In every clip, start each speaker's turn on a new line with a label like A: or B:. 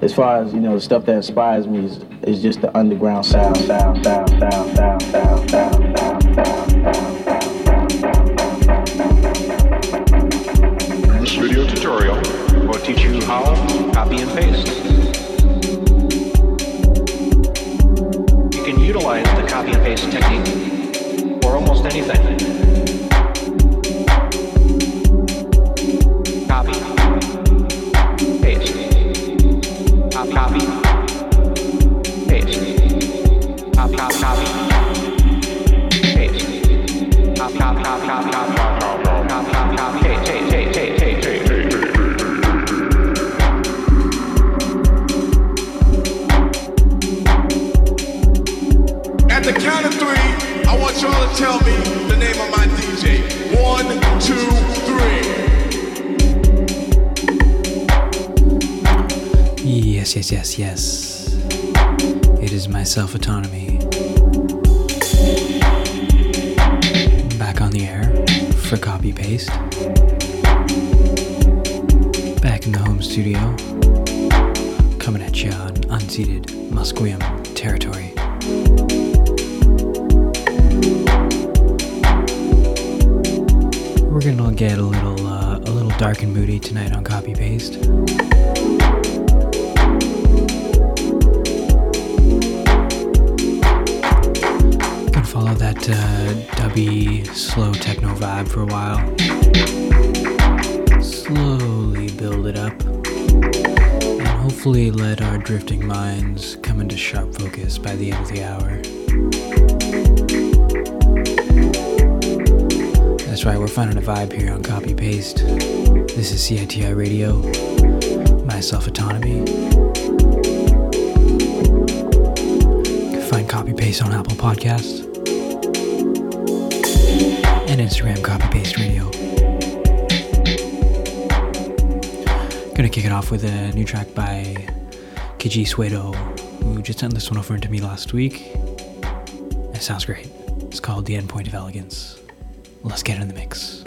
A: as far as you know, the stuff that inspires me is, is just the underground sound, sound, sound, sound, sound, sound, sound.
B: This video tutorial will teach you how copy and paste. You can utilize the copy and paste technique for almost anything.
C: Yes, yes, yes, yes. It is my self autonomy. Copy paste. Back in the home studio. Coming at you on unceded Musqueam territory. we're gonna get a little uh, a little dark and moody tonight on copy paste. Follow that uh, dubby slow techno vibe for a while. Slowly build it up, and hopefully let our drifting minds come into sharp focus by the end of the hour. That's right, we're finding a vibe here on Copy Paste. This is CiTR Radio, my self autonomy. You can find Copy Paste on Apple Podcasts and Instagram Copy Paste Radio. Gonna kick it off with a new track by Kiji Suedo, who just sent this one over to me last week. It sounds great. It's called The Endpoint of Elegance. Let's get it in the mix.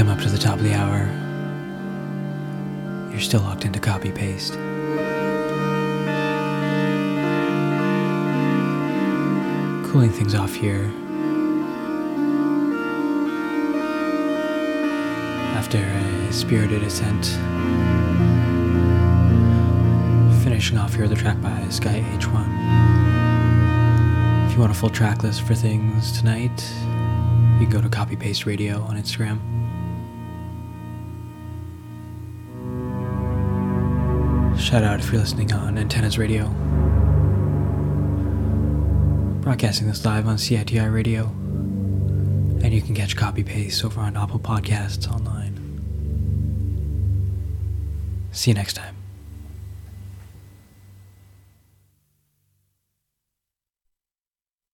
C: Come up to the top of the hour, you're still locked into copy paste. Cooling things off here. After a spirited ascent. Finishing off here the track by Sky H1. If you want a full track list for things tonight, you can go to Copy Paste Radio on Instagram. Shout out if you're listening on Antennas Radio. Broadcasting this live on CiTR Radio. And you can catch Copy Paste over on Apple Podcasts online. See you next time.